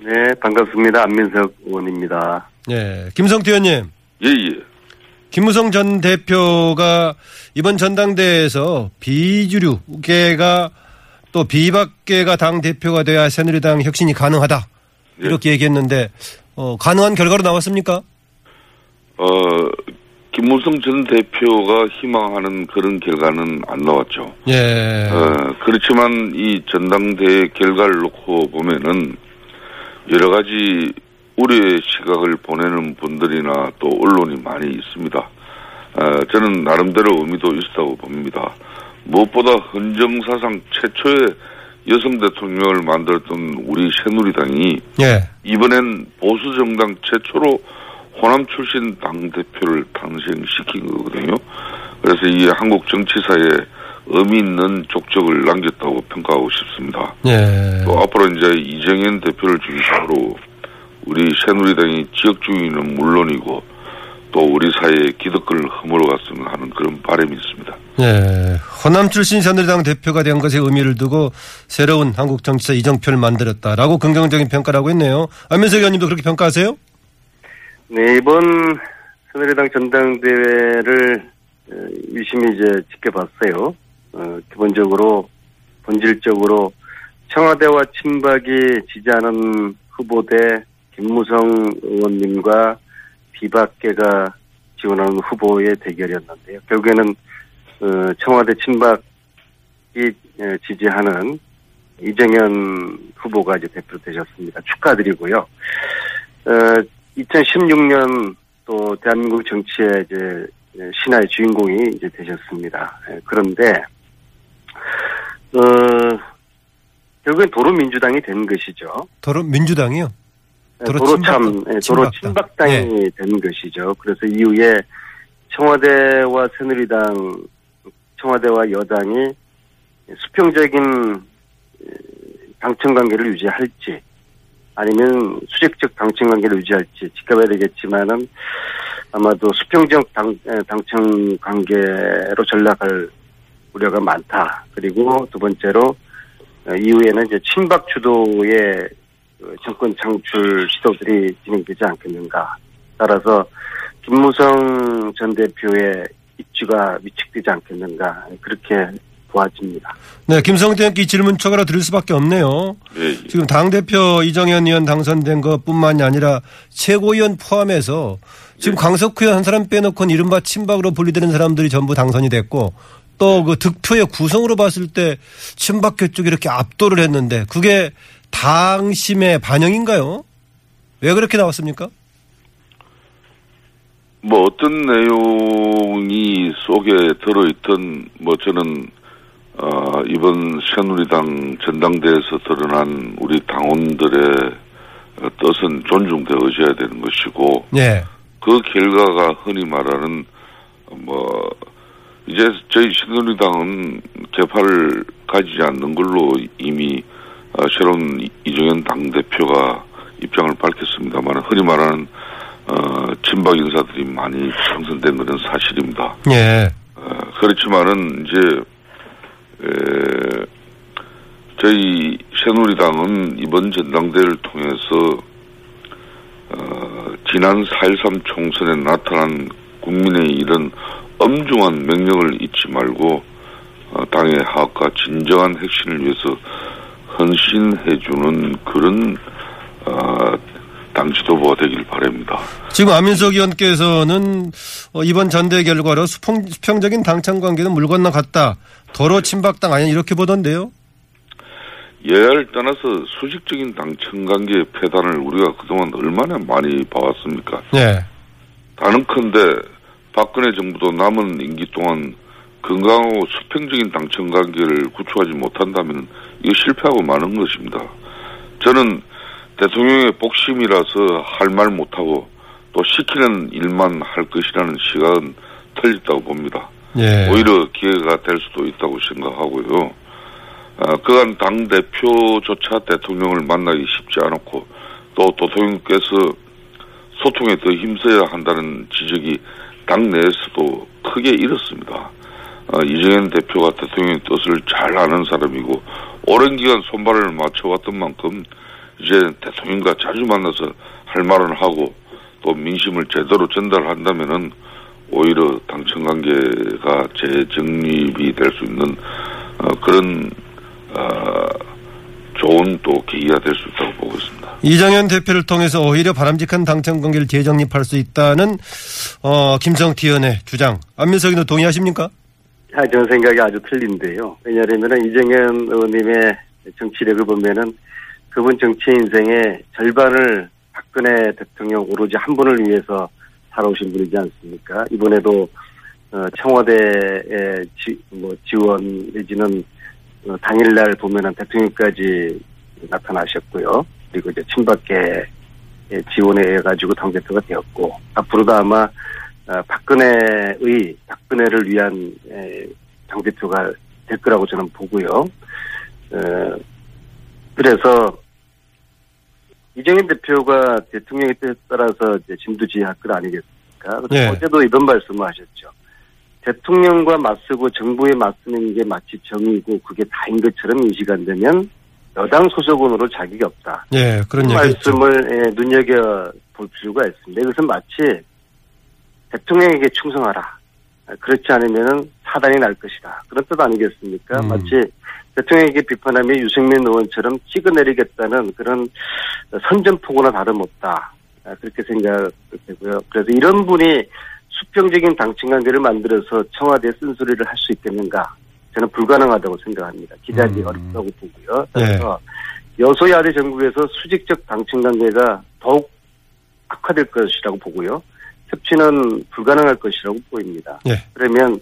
네, 반갑습니다. 안민석 의원입니다. 예, 김성태 의원님. 예, 예. 김무성 전 대표가 이번 전당대회에서 비주류계가 또 비박계가 당 대표가 돼야 새누리당 혁신이 가능하다 예. 이렇게 얘기했는데 어, 가능한 결과로 나왔습니까? 어, 김무성 전 대표가 희망하는 그런 결과는 안 나왔죠. 예. 어, 그렇지만 이 전당대회 결과를 놓고 보면은 여러 가지 우려의 시각을 보내는 분들이나 또 언론이 많이 있습니다. 어, 저는 나름대로 의미도 있다고 봅니다. 무엇보다 헌정사상 최초의 여성 대통령을 만들었던 우리 새누리당이 예. 이번엔 보수 정당 최초로 호남 출신 당 대표를 탄생시킨 거거든요. 그래서 이 한국 정치사에 의미 있는 족적을 남겼다고 평가하고 싶습니다. 예. 또 앞으로 이제 이정현 대표를 중심으로 우리 새누리당이 지역 주의는 물론이고 또 우리 사회의 기득권을 허물어갔으면 하는 그런 바람이 있습니다. 예. 호남 출신 새누리당 대표가 된 것에 의미를 두고 새로운 한국 정치사 이정표를 만들었다라고 긍정적인 평가를 하고 있네요. 안민석 의원님도 그렇게 평가하세요? 네, 이번 새누리당 전당대회를 어, 유심히 이제 지켜봤어요. 어, 기본적으로 본질적으로 청와대와 친박이 지지하는 후보 대 김무성 의원님과 비박계가 지원하는 후보의 대결이었는데요. 결국에는 어, 청와대 친박이 에, 지지하는 이정현 후보가 이제 대표되셨습니다. 축하드리고요. 어, 2016년 또 대한민국 정치의 이제 신화의 주인공이 이제 되셨습니다. 예, 그런데 어, 결국엔 도로민주당이 된 것이죠. 도로 민주당이요? 도로 도로참, 친박- 예, 도로 친박당. 친박당이 된 것이죠. 그래서 이후에 청와대와 새누리당, 청와대와 여당이 수평적인 에, 당청 관계를 유지할지 아니면 수직적 당청 관계를 유지할지 지켜봐야 되겠지만은 아마도 수평적 당, 에, 당청 관계로 전락할 우려가 많다. 그리고 두 번째로 어, 이후에는 이제 친박 주도의 그 정권 창출 시도들이 진행되지 않겠는가. 따라서 김무성 전 대표의 입지가 위축되지 않겠는가. 그렇게 보아집니다. 네, 김성태 의원께 이 질문 추가로 드릴 수밖에 없네요. 예, 예. 지금 당 대표 이정현 의원 당선된 것뿐만이 아니라 최고위원 포함해서 지금 강석구 의원 한 사람 빼놓고는 이른바 친박으로 분리되는 사람들이 전부 당선이 됐고 또 그 득표의 구성으로 봤을 때 친박계 쪽이 이렇게 압도를 했는데 그게 당심의 반영인가요? 왜 그렇게 나왔습니까? 뭐 어떤 내용이 속에 들어있던 뭐 저는 어 이번 새누리당 전당대회에서 드러난 우리 당원들의 어, 뜻은 존중되어져야 되는 것이고 네. 그 결과가 흔히 말하는 뭐 이제 저희 새누리당은 개파를 가지지 않는 걸로 이미 어, 새로운 이- 이정현 당 대표가 입장을 밝혔습니다만 흔히 말하는 어, 친박 인사들이 많이 당선된 것은 사실입니다. 예. 어, 그렇지만은 이제 에, 저희 새누리당은 이번 전당대회를 통해서 어, 지난 4.13 총선에 나타난 국민의 이런 엄중한 명령을 잊지 말고 어, 당의 하악과 진정한 혁신을 위해서 헌신해주는 그런 어, 당 지도부가 되길 바랍니다. 지금 안민석 의원께서는 어, 이번 전대 결과로 수평, 수평적인 당청 관계는 물 건너갔다. 도로 친박당 아니야 이렇게 보던데요. 여야를 떠나서 수직적인 당청 관계의 폐단을 우리가 그동안 얼마나 많이 봐왔습니까? 예. 다는컨대 박근혜 정부도 남은 임기 동안 건강하고 수평적인 당청 관계를 구축하지 못한다면 이거 실패하고 마는 것입니다. 저는 대통령의 복심이라서 할 말 못하고 또 시키는 일만 할 것이라는 시각은 틀렸다고 봅니다. 예. 오히려 기회가 될 수도 있다고 생각하고요. 어, 그간 당 대표조차 대통령을 만나기 쉽지 않았고 또 대통령께서 소통에 더 힘써야 한다는 지적이 당 내에서도 크게 일었습니다. 어, 이정현 대표가 대통령의 뜻을 잘 아는 사람이고 오랜 기간 손발을 맞춰왔던 만큼 이제 대통령과 자주 만나서 할 말은 하고 또 민심을 제대로 전달한다면은 오히려 당청 관계가 재정립이 될 수 있는 어, 그런 어, 좋은 또 계기가 될 수 있다고 보고 있습니다. 이정현 대표를 통해서 오히려 바람직한 당청 관계를 재정립할 수 있다는 어, 김성태 의원의 주장. 안민석 의원도 동의하십니까? 아, 저는 생각이 아주 틀린데요. 왜냐하면 이정현 의원님의 정치력을 보면은 그분 정치 인생의 절반을 박근혜 대통령 오로지 한 분을 위해서 살아오신 분이지 않습니까? 이번에도 어, 청와대의 지, 뭐 지원 내지는 어, 당일날 보면은 대통령까지 나타나셨고요. 그리고 이제 친박계 지원에 의해 가지고 당대표가 되었고 앞으로도 아마 어, 박근혜의 박근혜를 위한 에, 당대표가 될 거라고 저는 보고요. 어, 그래서 이정현 대표가 대통령의 뜻에 따라서 이제 진두지휘할 것 아니겠습니까? 예. 어제도 이런 말씀을 하셨죠. 대통령과 맞서고 정부에 맞서는 게 마치 정의고 그게 다인 것처럼 인식 안 되면 여당 소속원으로 자격이 없다. 예, 그런 그. 말씀을 예, 눈여겨 볼 필요가 있습니다. 이것은 마치 대통령에게 충성하라. 그렇지 않으면 사단이 날 것이다. 그런 뜻 아니겠습니까? 음. 마치 대통령에게 비판하며 유승민 의원처럼 찍어내리겠다는 그런 선전포고나 다름없다. 아, 그렇게 생각되고요. 그래서 이런 분이 수평적인 당청 관계를 만들어서 청와대에 쓴소리를 할 수 있겠는가? 저는 불가능하다고 생각합니다. 기대하기 음. 어렵다고 보고요. 그래서 여소야대 전국에서 수직적 당청 관계가 더욱 악화될 것이라고 보고요. 협치는 불가능할 것이라고 보입니다. 예. 그러면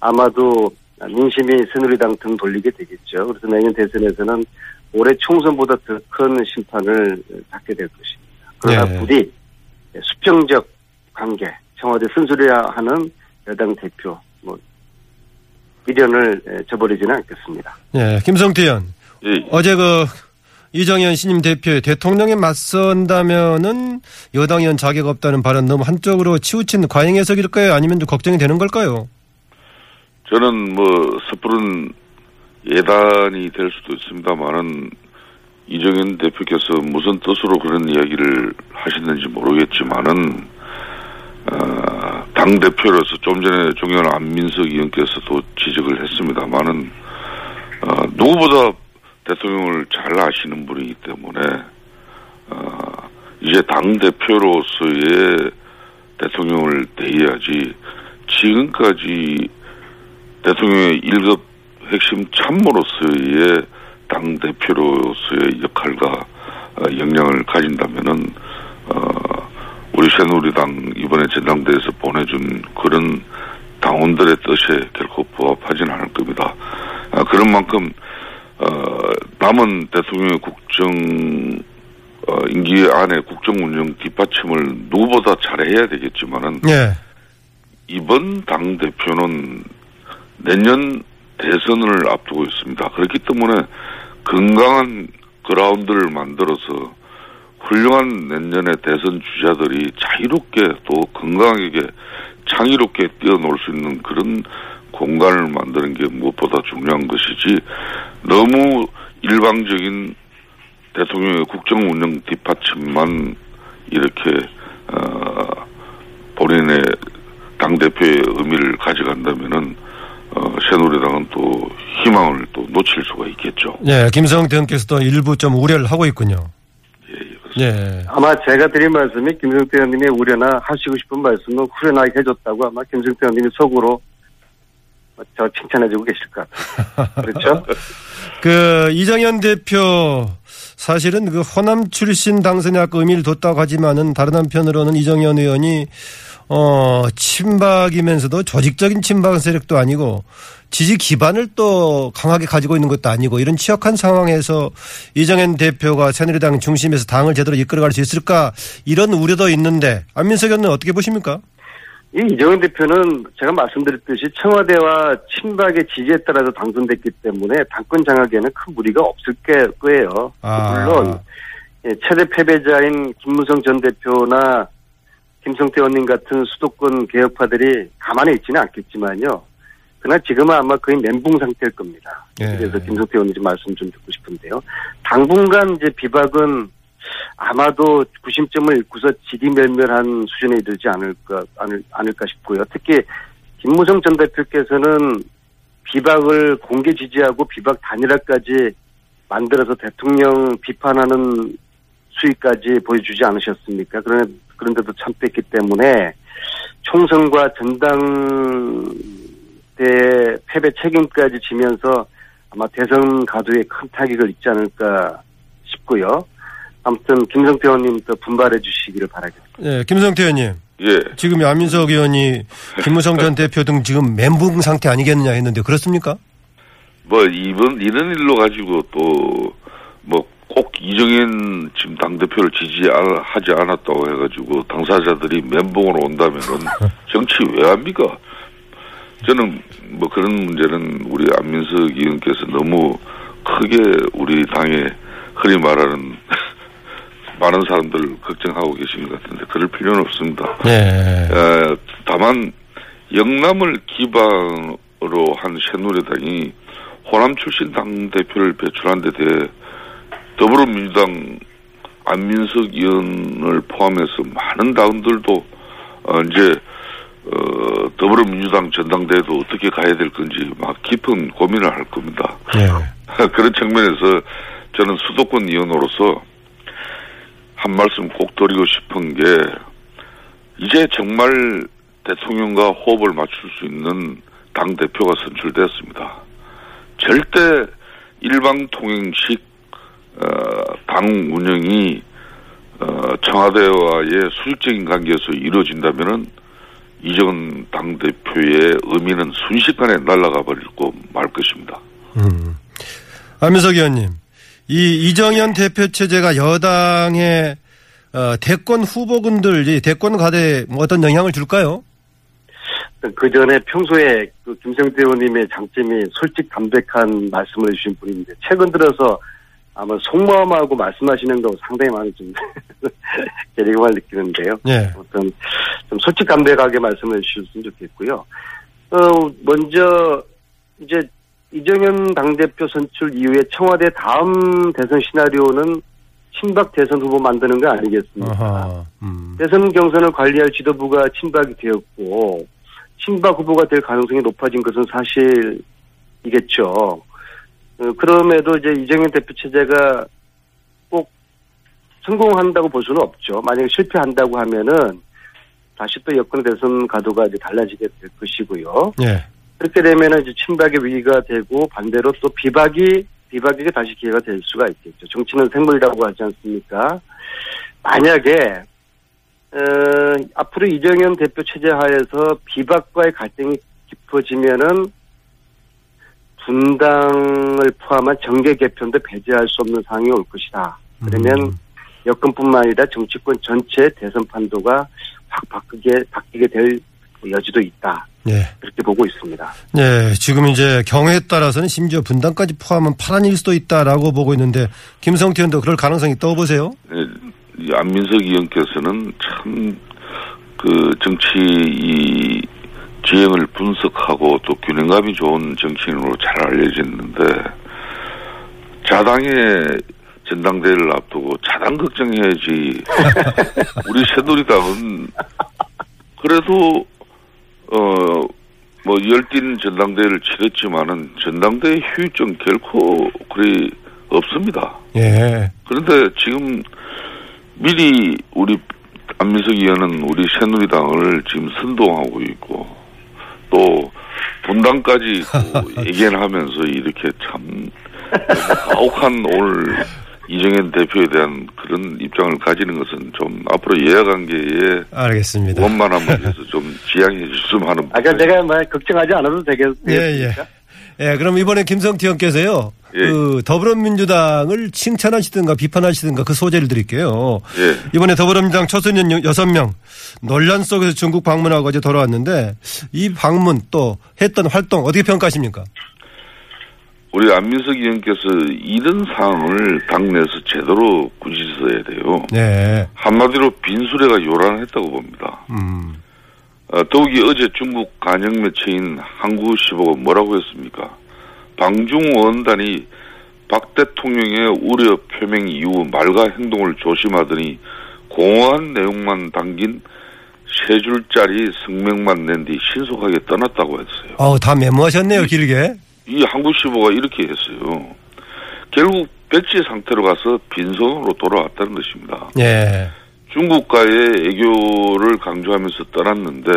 아마도 민심이 새누리당 등 돌리게 되겠죠. 그래서 내년 대선에서는 올해 총선보다 더 큰 심판을 받게 될 것입니다. 그러나 예. 부디 수평적 관계, 청와대 쓴소리하는 여당 대표, 뭐 미련을 저버리지는 않겠습니다. 예, 김성태 의원. 예, 어제 그 이정현 신임 대표의 대통령에 맞선다면은 여당 의원 자격 없다는 발언 너무 한쪽으로 치우친 과잉 해석일까요? 아니면 좀 걱정이 되는 걸까요? 저는 뭐 섣부른 예단이 될 수도 있습니다만은 이정현 대표께서 무슨 뜻으로 그런 이야기를 하셨는지 모르겠지만은 어, 당 대표로서 좀 전에 종현 안민석 의원께서도 지적을 했습니다만은 어, 누구보다 대통령을 잘 아시는 분이기 때문에 어, 이제 당 대표로서의 대통령을 대해야지 지금까지 대통령의 일급 핵심 참모로서의 당 대표로서의 역할과 어, 역량을 가진다면은 어, 우리 새누리당 이번에 전당대회에서 보내준 그런 당원들의 뜻에 결코 부합하지는 않을 겁니다. 아, 그런 만큼 어, 남은 대통령의 국정 어, 임기 안에 국정 운영 뒷받침을 누구보다 잘해야 되겠지만은 예. 이번 당 대표는 내년 대선을 앞두고 있습니다. 그렇기 때문에 건강한 그라운드를 만들어서 훌륭한 내년의 대선 주자들이 자유롭게 또 건강하게 창의롭게 뛰어놀 수 있는 그런 공간을 만드는 게 무엇보다 중요한 것이지 너무 일방적인 대통령의 국정 운영 뒷받침만 이렇게 어, 본인의 당 대표의 의미를 가져간다면은 어, 새누리당은 또 희망을 또 놓칠 수가 있겠죠. 예, 김성태 의원께서도 일부 좀 우려를 하고 있군요. 예. 아마 제가 드린 말씀이 김승태 의원님의 우려나 하시고 싶은 말씀은 후련하게 해줬다고 아마 김승태 의원님이 속으로 저 칭찬해주고 계실 것 같아요. 그렇죠? 그 이정현 대표 사실은 그 호남 출신 당선이 아까 의미를 뒀다고 하지만은 다른 한편으로는 이정현 의원이 어, 친박이면서도 조직적인 친박 세력도 아니고 지지 기반을 또 강하게 가지고 있는 것도 아니고 이런 취약한 상황에서 이정현 대표가 새누리당 중심에서 당을 제대로 이끌어갈 수 있을까 이런 우려도 있는데 안민석 의원은 어떻게 보십니까? 이 이정현 대표는 제가 말씀드렸듯이 청와대와 친박의 지지에 따라서 당선됐기 때문에 당권 장악에는 큰 무리가 없을 거예요. 아. 물론 예, 최대 패배자인 김무성 전 대표나 김성태 의원님 같은 수도권 개혁파들이 가만히 있지는 않겠지만요. 그러나 지금은 아마 거의 멘붕 상태일 겁니다. 예. 그래서 김성태 의원님 말씀 좀 듣고 싶은데요. 당분간 이제 비박은 아마도 구심점을 잃고서 지리멸멸한 수준에 이르지 않을까 않을, 않을까 싶고요. 특히 김무성 전 대표께서는 비박을 공개 지지하고 비박 단일화까지 만들어서 대통령 비판하는 수위까지 보여주지 않으셨습니까? 그런 그런데도 참뺐기 때문에 총선과 전당대 패배 책임까지 지면서 아마 대선 가도에 큰 타격을 입지 않을까 싶고요. 아무튼 김성태 의원님도 분발해 주시기를 바라겠습니다. 예, 김성태 의원님. 예. 지금 안민석 의원이 김무성 전 대표 등 지금 멘붕 상태 아니겠느냐 했는데 그렇습니까? 뭐 이번 이런 일로 가지고 또 뭐 꼭 이정현 지금 당 대표를 지지하지 않았다고 해가지고 당사자들이 멘붕으로 온다면은 정치 왜 합니까? 저는 뭐 그런 문제는 우리 안민석 의원께서 너무 크게 우리 당에 흔히 말하는 많은 사람들 걱정하고 계신 것 같은데 그럴 필요는 없습니다. 네. 에, 다만 영남을 기반으로 한 새누리당이 호남 출신 당 대표를 배출한 데 대해 더불어민주당 안민석 의원을 포함해서 많은 당들도 어, 이제 어, 더불어민주당 전당대회도 어떻게 가야 될 건지 막 깊은 고민을 할 겁니다. 네. 그런 측면에서 저는 수도권 의원으로서 한 말씀 꼭 드리고 싶은 게 이제 정말 대통령과 호흡을 맞출 수 있는 당 대표가 선출되었습니다. 절대 일방 통행식 어, 당 운영이 어, 청와대와의 수직적인 관계에서 이루어진다면은 이정은 당 대표의 의미는 순식간에 날아가 버리고 말 것입니다. 음. 안민석 의원님, 이 이정현 대표 체제가 여당의 어, 대권 후보군들, 이 대권 가대에 뭐 어떤 영향을 줄까요? 그 전에 평소에 그 김성태 의원님의 장점이 솔직 담백한 말씀을 해주신 분인데 최근 들어서 아마 속마음하고 말씀하시는 거 상당히 많이 좀 괴리감을 느끼는데요. 네. 어떤 좀 솔직 담백하게 말씀해 주셨으면 좋겠고요. 어 먼저 이제 이정현 당대표 선출 이후에 청와대 다음 대선 시나리오는 친박 대선 후보 만드는 거 아니겠습니까? 음. 대선 경선을 관리할 지도부가 친박이 되었고 친박 후보가 될 가능성이 높아진 것은 사실이겠죠. 어, 그럼에도 이제 이정현 대표 체제가 꼭 성공한다고 볼 수는 없죠. 만약에 실패한다고 하면은 다시 또 여권 대선 가도가 이제 달라지게 될 것이고요. 예. 그렇게 되면은 이제 친박의 위기가 되고 반대로 또 비박이 비박에게 다시 기회가 될 수가 있겠죠. 정치는 생물이라고 하지 않습니까? 만약에 어, 앞으로 이정현 대표 체제 하에서 비박과의 갈등이 깊어지면은 분당을 포함한 정계 개편도 배제할 수 없는 상황이 올 것이다. 그러면 음. 여권뿐만 아니라 정치권 전체 대선 판도가 확 바뀌게 바뀌게 될 여지도 있다. 예. 그렇게 보고 있습니다. 네, 지금 이제 경우에 따라서는 심지어 분당까지 포함한 파란 일 수도 있다라고 보고 있는데 김성태 의원도 그럴 가능성이 떠보세요? 예, 이 안민석 의원께서는 참 그 정치 이 지형을 분석하고 또 균형감이 좋은 정치인으로 잘 알려졌는데 자당의 전당대회를 앞두고 자당 걱정해야지 우리 새누리당은 그래도 어 뭐 열띤 전당대회를 치렀지만은 전당대회 휴유증 결코 그리 없습니다. 예. 그런데 지금 미리 우리 안민석 의원은 우리 새누리당을 지금 선동하고 있고 또 분당까지 또 얘기를 하면서 이렇게 참 가혹한 오늘 이정현 대표에 대한 그런 입장을 가지는 것은 좀 앞으로 예약관계에 알겠습니다. 원만함을 위해서 좀 지양해 주셨으면 하는. 아까 제가 뭐 걱정하지 않아도 되겠습니까? 예, 예. 예, 그럼 이번에 김성태 의원께서요. 예. 그 더불어민주당을 칭찬하시든가 비판하시든가 그 소재를 드릴게요. 예. 이번에 더불어민주당 초선의원 6명 논란 속에서 중국 방문하고 어제 돌아왔는데 이 방문 또 했던 활동 어떻게 평가하십니까? 우리 안민석 의원께서 이런 사항을 당내에서 제대로 꾸짖어야 돼요. 네. 한마디로 빈수레가 요란했다고 봅니다. 음. 어, 더욱이 어제 중국 간영 매체인 한국시보가 뭐라고 했습니까? 방중 원단이 박 대통령의 우려 표명 이후 말과 행동을 조심하더니 공허한 내용만 담긴 세 줄짜리 성명만 낸 뒤 신속하게 떠났다고 했어요. 어우, 다 메모하셨네요, 길게. 이 한국시보가 이렇게 했어요. 결국 백지 상태로 가서 빈손으로 돌아왔다는 것입니다. 예. 중국과의 애교를 강조하면서 떠났는데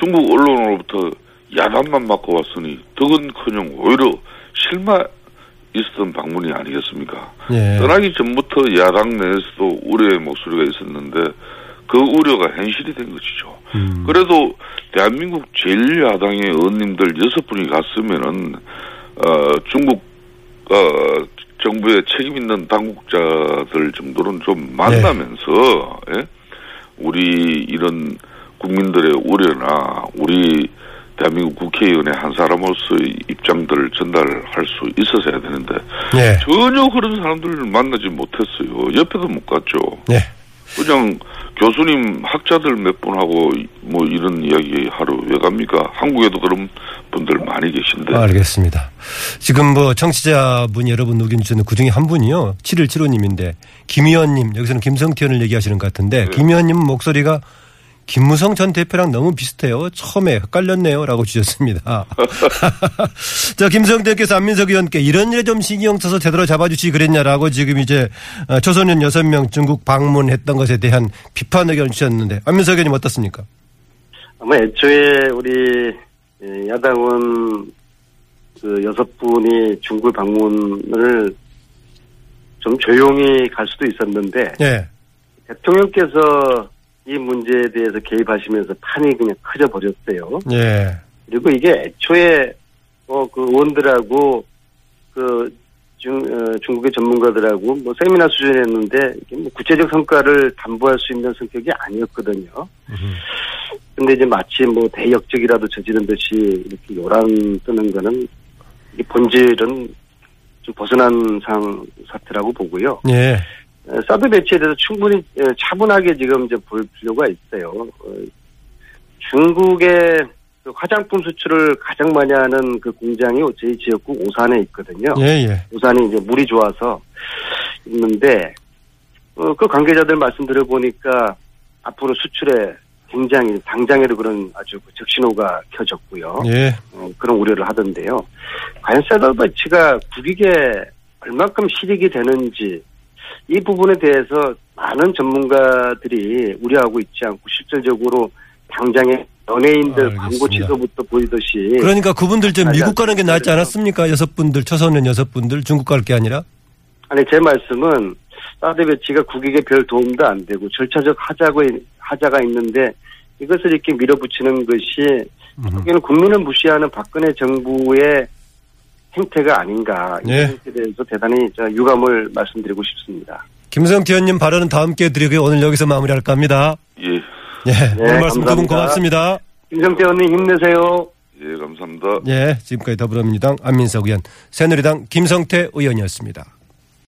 중국 언론으로부터 야단만 맞고 왔으니 덕은커녕 오히려 실마 있었던 방문이 아니겠습니까? 예. 떠나기 전부터 야당 내에서도 우려의 목소리가 있었는데 그 우려가 현실이 된 것이죠. 음. 그래도 대한민국 제일 야당의 의원님들 여섯 분이 갔으면은 어 중국 어 정부의 책임 있는 당국자들 정도는 좀 만나면서 예? 우리 이런 국민들의 우려나 우리 대한민국 국회의원의 한 사람으로서의 입장들을 전달할 수 있어서야 되는데 예. 전혀 그런 사람들을 만나지 못했어요. 옆에도 못 갔죠. 예. 그냥 교수님 학자들 몇 분하고 뭐 이런 이야기 하러 왜 갑니까? 한국에도 그런 분들 많이 계신데. 알겠습니다. 지금 뭐 청취자분 여러분 의견 주셨는 그 중에 한 분이요. 7175님인데 김 의원님 여기서는 김성태 의원을 얘기하시는 것 같은데 김 의원님 목소리가 김무성 전 대표랑 너무 비슷해요. 처음에 헷갈렸네요. 라고 주셨습니다. 자, 김성태께서 안민석 의원께 이런 일에 좀 신경 써서 제대로 잡아주시 그랬냐라고 지금 이제 어, 초소년 6명 중국 방문했던 것에 대한 비판 의견을 주셨는데 안민석 의원님 어떻습니까? 아마 애초에 우리 예, 야당은 그 여섯 분이 중국 방문을 좀 조용히 갈 수도 있었는데 예. 대통령께서 이 문제에 대해서 개입하시면서 판이 그냥 커져 버렸어요. 예. 그리고 이게 애초에 뭐그 의원들하고 그 중, 어, 중국의 전문가들하고 뭐 세미나 수준이었는데 뭐 구체적 성과를 담보할 수 있는 성격이 아니었거든요. 근데 이제 마치 뭐 대역적이라도 저지른 듯이 이렇게 요란 뜨는 거는 이 본질은 좀 벗어난 상 사태라고 보고요. 예. 어, 사드 배치에 대해서 충분히 어, 차분하게 지금 이제 볼 필요가 있어요. 어, 중국의 그 화장품 수출을 가장 많이 하는 그 공장이 저희 지역구 오산에 있거든요. 예, 예. 오산이 이제 물이 좋아서 있는데 어, 그 관계자들 말씀 들어보니까 앞으로 수출에 굉장히 당장에도 그런 아주 그 적신호가 켜졌고요. 예. 어, 그런 우려를 하던데요. 과연 사드 배치가 국익에 얼만큼 실익이 되는지 이 부분에 대해서 많은 전문가들이 우려하고 있지 않고 실질적으로 당장에 연예인들 알겠습니다. 광고 취소부터 보이듯이 그러니까 그분들 좀 아니, 미국 가는 게 낫지 않았습니까? 여섯 분들, 초선은 여섯 분들 중국 갈 게 아니라? 아니 제 말씀은 사드 배치가 국익에 별 도움도 안 되고 절차적 하자고 하자가 있는데 이것을 이렇게 밀어붙이는 것이 음. 여기는 국민을 무시하는 박근혜 정부의 행태가 아닌가 이 예. 행태에 대해서 대단히 저 유감을 말씀드리고 싶습니다. 김성태 의원님 발언은 다음 기회에 드리고요. 오늘 여기서 마무리할까 합니다. 예, 예. 오늘 말씀 두 분. 고맙습니다. 김성태 의원님 힘내세요. 예, 감사합니다. 예. 지금까지 더불어민주당 안민석 의원, 새누리당 김성태 의원이었습니다.